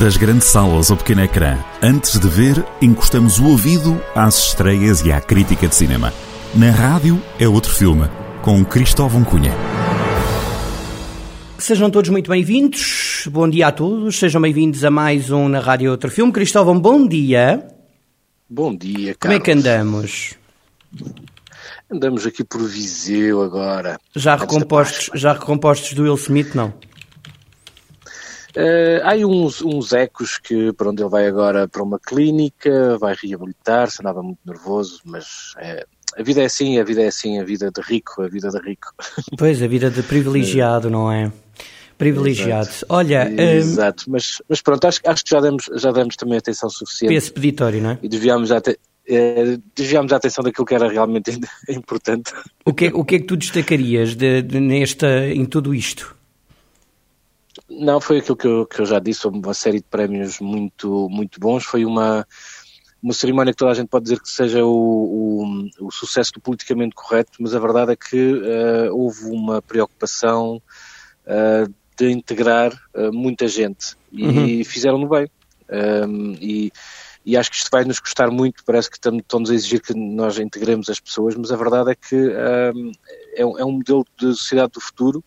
Das grandes salas ao pequeno ecrã, antes de ver, encostamos o ouvido às estreias e à crítica de cinema. Na rádio é outro filme, com Cristóvão Cunha. Sejam todos muito bem-vindos. Bom dia a todos. Sejam bem-vindos a mais um Na Rádio Outro Filme. Cristóvão, bom dia. Bom dia, Carlos. Como é que andamos? Andamos aqui por Viseu agora. Já recompostos, já recompostos do Will Smith, não? Uh, há aí uns, uns ecos que para onde ele vai agora para uma clínica, vai reabilitar-se, andava muito nervoso, mas é, a vida é assim, a vida é assim, a vida de rico, a vida de rico. Pois, a vida de privilegiado, não é? Privilegiado. Exato. Olha. Exato, um, mas, mas pronto, acho, acho que já demos, já demos também atenção suficiente. Esse peditório, não é? E desviámos já. Te, é, desviámos a atenção daquilo que era realmente importante. O que, o que é que tu destacarias de, de, nesta, em tudo isto? Não, foi aquilo que eu, que eu já disse, uma série de prémios muito, muito bons. Foi uma, uma cerimónia que toda a gente pode dizer que seja o, o, o sucesso do politicamente correto, mas a verdade é que uh, houve uma preocupação uh, de integrar uh, muita gente e uhum. fizeram-no bem. Um, e, e, acho que isto vai nos custar muito. Parece que estamos a exigir que nós integremos as pessoas, mas a verdade é que um, é, é um modelo de sociedade do futuro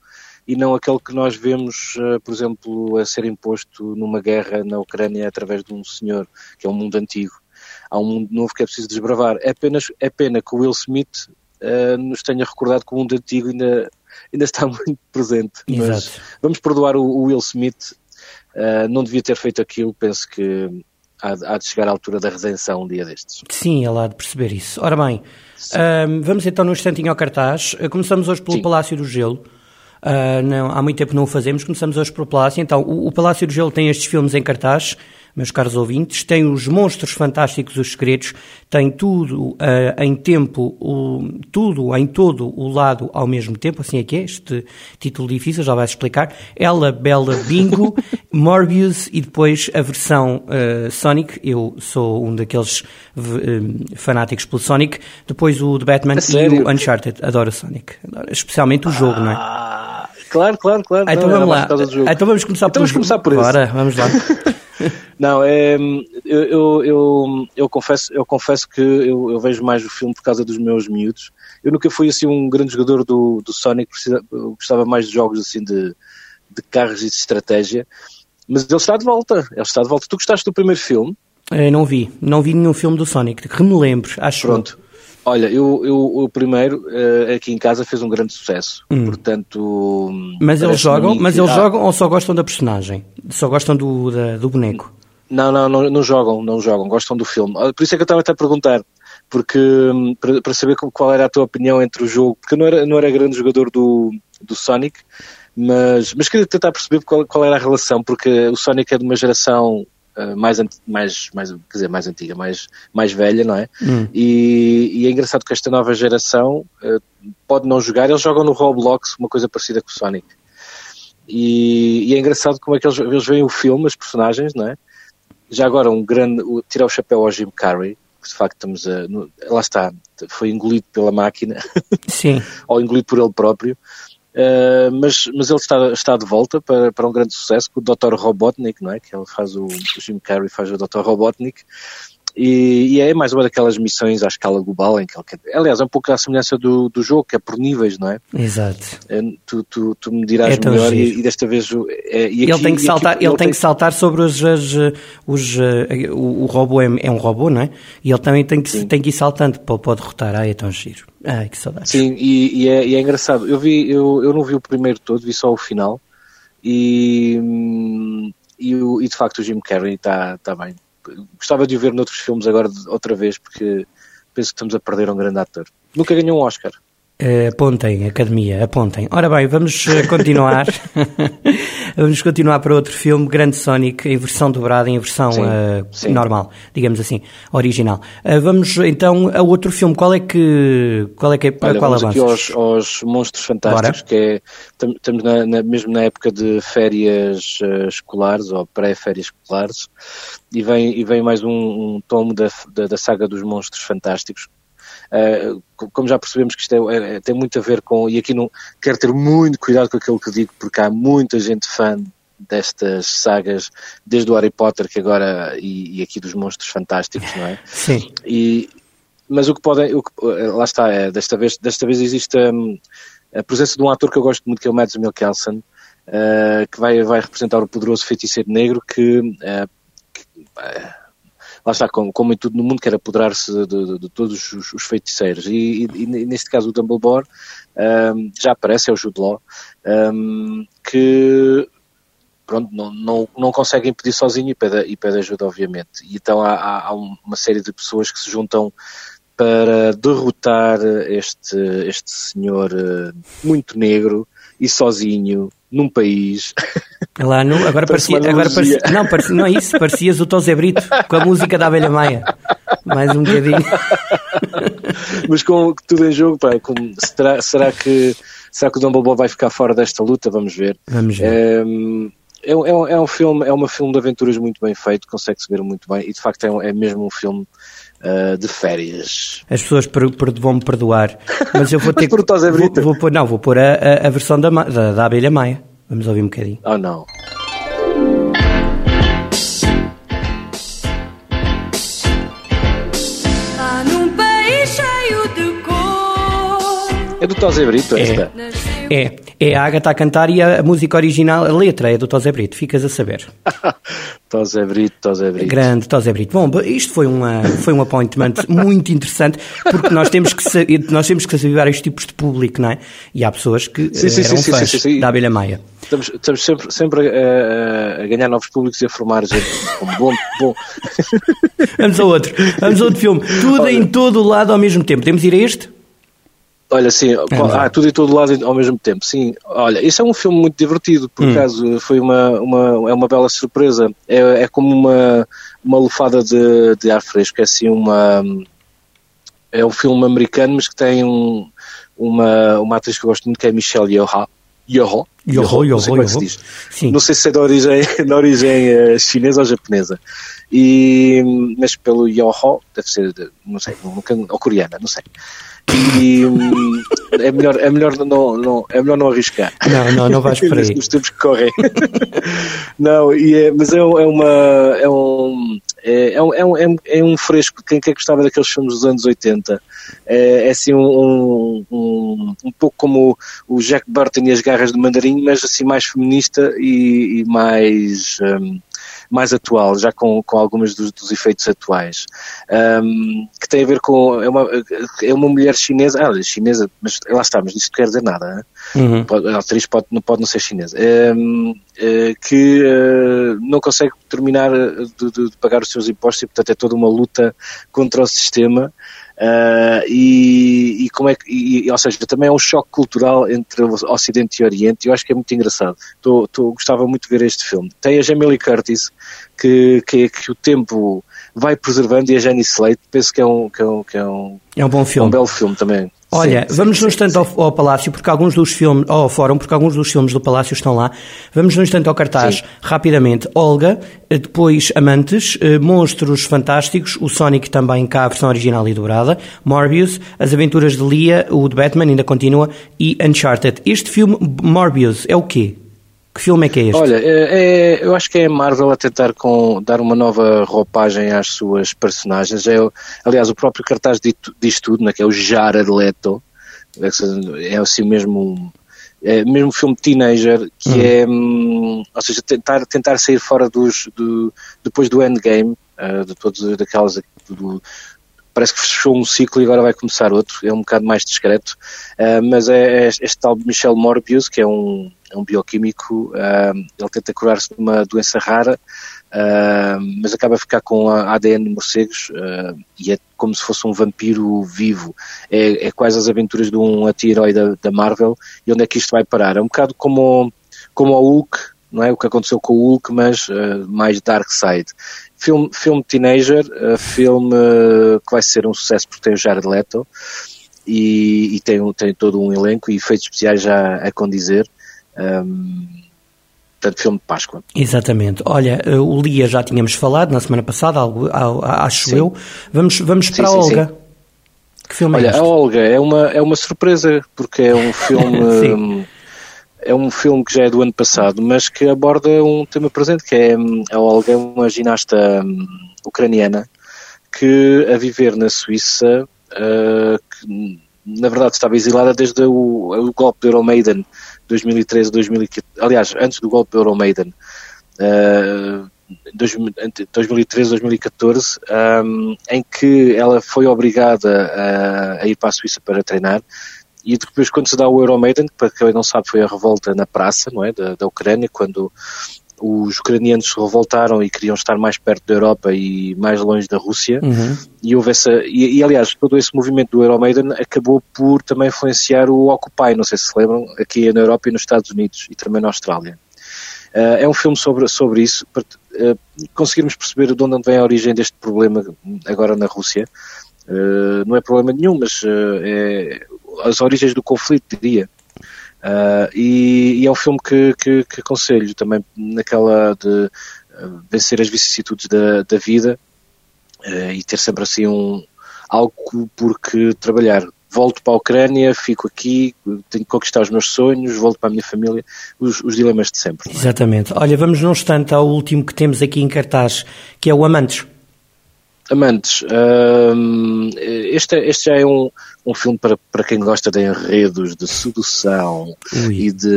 e não aquele que nós vemos, uh, por exemplo, a ser imposto numa guerra na Ucrânia através de um senhor, que é um mundo antigo. Há um mundo novo que é preciso desbravar. É, apenas, é pena que o Will Smith uh, nos tenha recordado que o mundo antigo ainda, ainda está muito presente. Exato. Mas vamos perdoar o, o Will Smith, uh, não devia ter feito aquilo, penso que há, de chegar à altura da redenção um dia destes. Sim, ele há de perceber isso. Ora bem, vamos então num instantinho ao cartaz. Começamos hoje pelo Sim. Palácio do Gelo. Uh, não, há muito tempo não o fazemos, começamos hoje pelo Palácio. Então, o, o, Palácio do Gelo tem estes filmes em cartaz, meus caros ouvintes, tem os Monstros Fantásticos, os Segredos, tem tudo uh, em tempo, o, tudo em todo o lado ao mesmo tempo, assim é que é, este título difícil, já vais explicar. Ela, Bela, Bingo, Morbius e depois a versão uh, Sonic, eu sou um daqueles fanáticos pelo Sonic, depois o de Batman e o Uncharted, adoro Sonic, adoro, especialmente o jogo, não é? Claro, claro, claro. Ah, então não, vamos lá. Então vamos começar então por vamos começar por isso. Bora, vamos lá. não, é, eu, eu, eu, eu, confesso, eu confesso que eu, eu, vejo mais o filme por causa dos meus miúdos. Eu nunca fui assim um grande jogador do, do Sonic, eu gostava mais de jogos assim de, de carros e de estratégia. Mas ele está de volta, ele está de volta. Tu gostaste do primeiro filme? Eu não vi, não vi nenhum filme do Sonic, que me lembro, acho. Pronto. Olha, eu, eu, o primeiro uh, aqui em casa fez um grande sucesso, hum. portanto. Mas eles jogam, mas eles jogam ou só gostam da personagem? Só gostam do, da, do boneco? Não, não, não, não, jogam, não jogam, gostam do filme. Por isso é que eu estava até a perguntar, porque hum, para, para saber qual era a tua opinião entre o jogo, porque eu não era, não era grande jogador do, do Sonic, mas, mas queria tentar perceber qual, qual era a relação, porque o Sonic é de uma geração mais, mais, mais, quer dizer, mais antiga, mais, mais velha, não é? Hum. E, e, é engraçado que esta nova geração uh, pode não jogar, eles jogam no Roblox uma coisa parecida com o Sonic. E, e, é engraçado como é que eles, eles veem o filme, as personagens, não é? Já agora, um grande. O, tirar o chapéu ao Jim Carrey, que de facto estamos a. No, lá está, foi engolido pela máquina. Sim. ou engolido por ele próprio. Uh, mas, mas ele está, está de volta para, para um grande sucesso com o Dr. Robotnik, não é? Que ele faz o, o Jim Carrey faz o Dr. Robotnik. E, e, é mais uma daquelas missões à escala global em que ele quer. Aliás, é um pouco a semelhança do, do jogo, que é por níveis, não é? Exato. É, tu, tu, tu me dirás é melhor e, e, desta vez. É, e ele aqui, tem que saltar, aqui, ele, ele tem, tem que saltar sobre os. os, os o, o robô é, é, um robô, não é? E ele também tem que, tem que ir saltando para, para derrotar. Ai, é tão giro. Ai, que saudades. Sim, e, e, é, e é engraçado. Eu, vi, eu, eu não vi o primeiro todo, vi só o final. E, e, e de facto o Jim Carrey está tá bem gostava de o ver noutros filmes agora outra vez, porque penso que estamos a perder um grande ator. Nunca ganhou um Oscar. Uh, apontem, academia, apontem. Ora bem, vamos eh, continuar. vamos continuar para outro filme, Grande Sonic, em versão dobrada, em versão sim, uh, sim. normal, digamos assim, original. Uh, vamos então a outro filme. Qual é que qual é que é, Olha, qual vamos aqui aos, aos Monstros Fantásticos, Bora. que é estamos na, na, mesmo na época de férias escolares ou pré-férias escolares e vem e vem mais um, um tomo da, da, da saga dos Monstros Fantásticos como já percebemos que isto é, é, tem muito a ver com, e aqui não quero ter muito cuidado com aquilo que digo, porque há muita gente fã destas sagas, desde o Harry Potter, que agora, e, e aqui dos Monstros Fantásticos, não é? Sim. E, mas o que podem, o que, lá está, é, desta vez, desta vez existe um, a presença de um ator que eu gosto muito, que é o Mads Mikkelsen, uh, que vai, vai representar o poderoso feiticeiro negro que, uh, que uh, lá está, como, como em tudo no mundo, quer apoderar-se de, de, de, todos os, os feiticeiros. E, e, e, neste caso o Dumbledore um, já aparece, é o Jude Law, um, que pronto, não, não, não consegue impedir sozinho e pede, e pede ajuda, obviamente. E então há, há, há uma série de pessoas que se juntam para derrotar este, este senhor eh, muito negro e sozinho num país. Lá no, agora parecia, agora parecia, não, parecia, não é isso, parecias o Tosé Brito com a música da Abelha Maia. Mais um bocadinho. Mas com tudo em jogo, pá, com, será, será, que, será que o Dumbledore vai ficar fora desta luta? Vamos ver. Vamos ver. É, é, é, é um filme, é uma filme de aventuras muito bem feito, consegue-se ver muito bem e de facto é, é mesmo um filme uh, de férias. As pessoas per, per, vão-me perdoar, mas eu vou ter que. Vou, vou pôr, não, vou pôr a, a, a versão da, da, da Abelha Maia. Vamos ouvir um bocadinho. Oh, não. É do Tosé Brito esta? É, é a Agatha a cantar e a, a, música original, a letra é do Tosé Brito, ficas a saber. Tosé Brito, Tosé Brito. Grande Tosé Brito. Bom, isto foi, uma, foi um appointment muito interessante, porque nós temos que nós temos que saber vários tipos de público, não é? E há pessoas que sim, sim, eram sim, fãs sim, sim, da Abelha Maia. Estamos, estamos sempre, sempre a, a, ganhar novos públicos e a formar gente bom, bom. vamos a outro, vamos a outro filme. Tudo Olha. em todo o lado ao mesmo tempo. Temos ir a este? Olha, sim, é, ah, tudo e todo lado ao mesmo tempo. Sim, olha, isso é um filme muito divertido, por hum. acaso foi uma, uma, é uma bela surpresa. É, é como uma, uma lufada de, de ar fresco, é assim uma. É um filme americano, mas que tem um, uma, uma atriz que eu gosto muito, que é Michelle Yeoh. Yeoh? Yeoh, Yeoh, não sei como é que se diz. Sim. Não sei se é da origem, da origem uh, chinesa ou japonesa. E, mas pelo Yeoh, deve ser, não sei, ou coreana, não sei e hum, é melhor, é melhor não, não, é melhor não arriscar. Não, não, não vais por aí. Nos tempos que correm. não, e é, mas é, é uma, é um, é, é, um, é, um, é um fresco, quem quer gostava daqueles filmes dos anos 80, é, é assim um, um, um pouco como o Jack Burton e as garras do mandarim, mas assim mais feminista e, e mais... Um, mais atual, já com, com alguns dos, dos efeitos atuais, um, que tem a ver com. É uma, é uma mulher chinesa, ah, chinesa, mas lá está, mas isto não quer dizer nada. Uhum. A atriz pode, não pode não ser chinesa, um, uh, eh, que uh, não consegue terminar de, de, de, pagar os seus impostos e, portanto, é toda uma luta contra o sistema. Uh, e, e, como é que, e, ou seja, também é um choque cultural entre Ocidente e Oriente, e eu acho que é muito engraçado. Tô, tô, gostava muito de ver este filme. Tem a Jamie Lee Curtis, que, que, que o tempo vai preservando, e a Jenny Slate, penso que é um, que é um, que é um, é um bom filme. um belo filme também. Olha, sim, vamos sim, num instante ao, ao, Palácio, porque alguns dos filmes, ao Fórum, porque alguns dos filmes do Palácio estão lá. Vamos num instante ao cartaz, sim. rapidamente. Olga, eh, depois Amantes, eh, Monstros Fantásticos, o Sonic também cá, a versão original e dobrada, Morbius, As Aventuras de Lia, o de Batman ainda continua, e Uncharted. Este filme, Morbius, é o quê? Que filme é que é este? Olha, é, é, eu acho que é a Marvel a tentar com, dar uma nova roupagem às suas personagens. É, aliás, o próprio cartaz diz tudo, né, que é o Jared Leto. É assim mesmo é mesmo filme teenager que uhum. é hum, ou seja tentar tentar sair fora dos do, depois do endgame uh, de todos daquelas do, parece que fechou um ciclo e agora vai começar outro é um bocado mais discreto uh, mas é, é este tal Michel Morbius que é um é um bioquímico, uh, ele tenta curar-se de uma doença rara, uh, mas acaba a ficar com a ADN de morcegos e é como se fosse um vampiro vivo. É, é quase as aventuras de um anti-herói da, da, Marvel e onde é que isto vai parar. É um bocado como, como o Hulk, não é? O que aconteceu com o Hulk, mas mais dark side. Filme, filme teenager, filme que vai ser um sucesso porque tem o Jared Leto. E, e, tem, tem todo um elenco e efeitos especiais já a condizer. Um, portanto, filme de Páscoa. Exatamente. Olha, o Lia já tínhamos falado na semana passada, algo, acho sim. eu. Vamos, vamos sim, para sim, a Olga. Que filme Olha, é este? a Olga é uma, é uma surpresa, porque é um filme. É um filme que já é do ano passado, mas que aborda um tema presente, que é a Olga, uma ginasta um, ucraniana, que a viver na Suíça, uh, que, na verdade estava exilada desde o, o golpe do Euromaidan 2013, 2014, aliás, antes do golpe do Euromaidan, uh, 2013, 2014, um, em que ela foi obrigada a, a, ir para a Suíça para treinar e depois quando se dá o Euromaidan, que para quem não sabe foi a revolta na praça, não é, da, da Ucrânia, quando os ucranianos se revoltaram e queriam estar mais perto da Europa e mais longe da Rússia. Uhum. E houve essa. E, e, aliás, todo esse movimento do Euromaidan acabou por também influenciar o Occupy, não sei se se lembram, aqui na Europa e nos Estados Unidos e também na Austrália. Uh, é um filme sobre, sobre isso, para uh, conseguirmos perceber de onde vem a origem deste problema agora na Rússia. Uh, não é problema nenhum, mas é as origens do conflito, diria. Uh, e, e, é um filme que, que, que, aconselho também naquela de uh, vencer as vicissitudes da, da vida uh, e ter sempre assim um, algo por que trabalhar. Volto para a Ucrânia, fico aqui, tenho que conquistar os meus sonhos, volto para a minha família, os, os dilemas de sempre. É? Exatamente. Olha, vamos num instante ao último que temos aqui em cartaz, que é o Amantes. Amantes, este, é, este já é um, um filme para, para quem gosta de enredos, de sedução e de,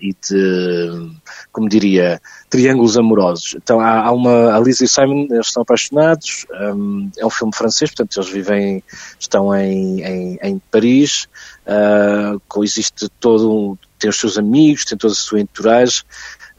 e de, como diria, triângulos amorosos. Então há, há uma, a Lisa e Simon, eles estão apaixonados, um, é um filme francês, portanto eles vivem, estão em, em, em Paris, uh, coexiste todo, tem os seus amigos, tem toda a sua entourage,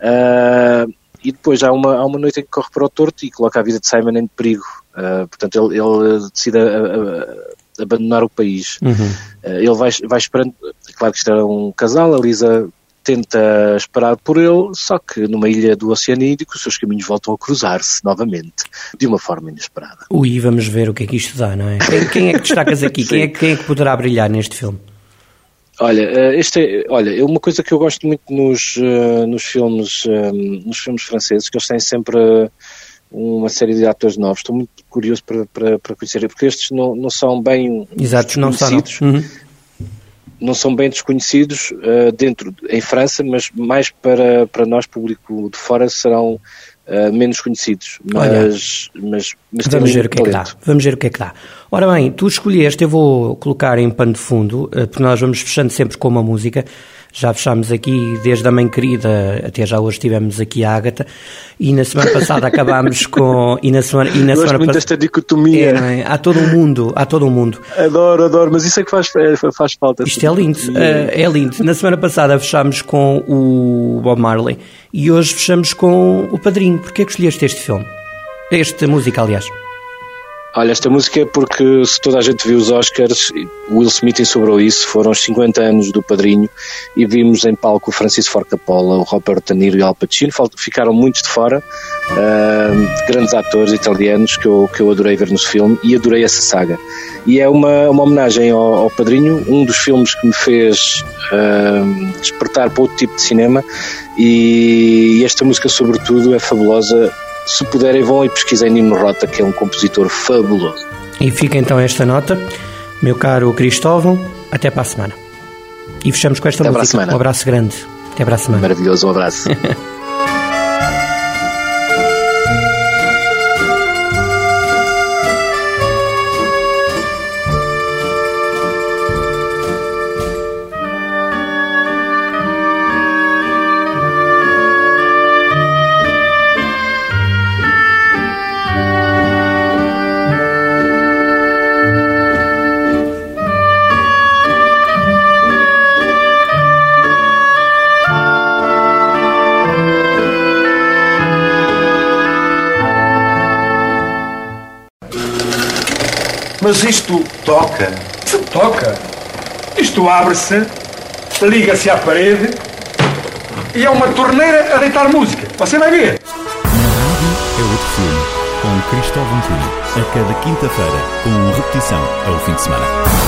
uh, e depois há uma, há uma noite em que corre para o torto e coloca a vida de Simon em perigo. Uh, portanto, ele, ele decide a, a, a abandonar o país. Uhum. Uh, ele vai, vai esperando, claro que isto era um casal, a Lisa tenta esperar por ele, só que numa ilha do Oceano Índico os seus caminhos voltam a cruzar-se novamente, de uma forma inesperada. Ui, vamos ver o que é que isto dá, não é? Quem, quem é que destacas aqui? quem, é, quem é que poderá brilhar neste filme? Olha, eh, este é, olha, uma coisa que eu gosto muito nos, uh, nos filmes, um, eh, nos filmes franceses, que eles têm sempre uma série de atores novos. Estou muito curioso para, para, para conhecer, porque estes não, não são bem Exato, desconhecidos. Não, são. Uhum. não são bem desconhecidos uh, dentro, em França, mas mais para, para nós, público de fora, serão Uh, menos conhecidos, mas, mas, mas vamos ver o que é que dá. Vamos ver o que é que dá. Ora bem, tu escolheste, eu vou colocar em pano de fundo, uh, porque nós vamos fechando sempre com uma música. Já fechámos aqui desde a Mãe Querida até já hoje tivemos aqui a Ágata e na semana passada acabámos com. E na semana, e na semana muito desta dicotomia. É, é? Há todo um mundo, há todo um mundo. Adoro, adoro, mas isso é que faz, é, faz falta. Isto é lindo, uh, é lindo. Na semana passada fechámos com o Bob Marley e hoje fechamos com o Padrinho. Porquê é que escolheste este filme? Esta música, aliás. Olha, esta música é porque se toda a gente viu os Oscars, Will Smith ensobrou isso, foram os 50 anos do Padrinho e vimos em palco o Francisco Ford Coppola, o Robert De Niro e o Al Pacino, ficaram muitos de fora, uh, grandes atores italianos que eu, que eu adorei ver no filme e adorei essa saga. E é uma, uma homenagem ao, ao Padrinho, um dos filmes que me fez uh, despertar para outro tipo de cinema e, e esta música sobretudo é fabulosa se puderem, vão e pesquisem Nino Rota, que é um compositor fabuloso. E fica então esta nota, meu caro Cristóvão, até para a semana. E fechamos com esta até música. Um abraço grande. Até para a semana. Maravilhoso, um abraço. Mas isto toca. Se toca. Isto abre-se, liga-se à parede e é uma torneira a deitar música. Você vai ver. Na rádio é outro filme, com Cristóvão Cunha, a cada quinta-feira, com repetição ao fim de semana.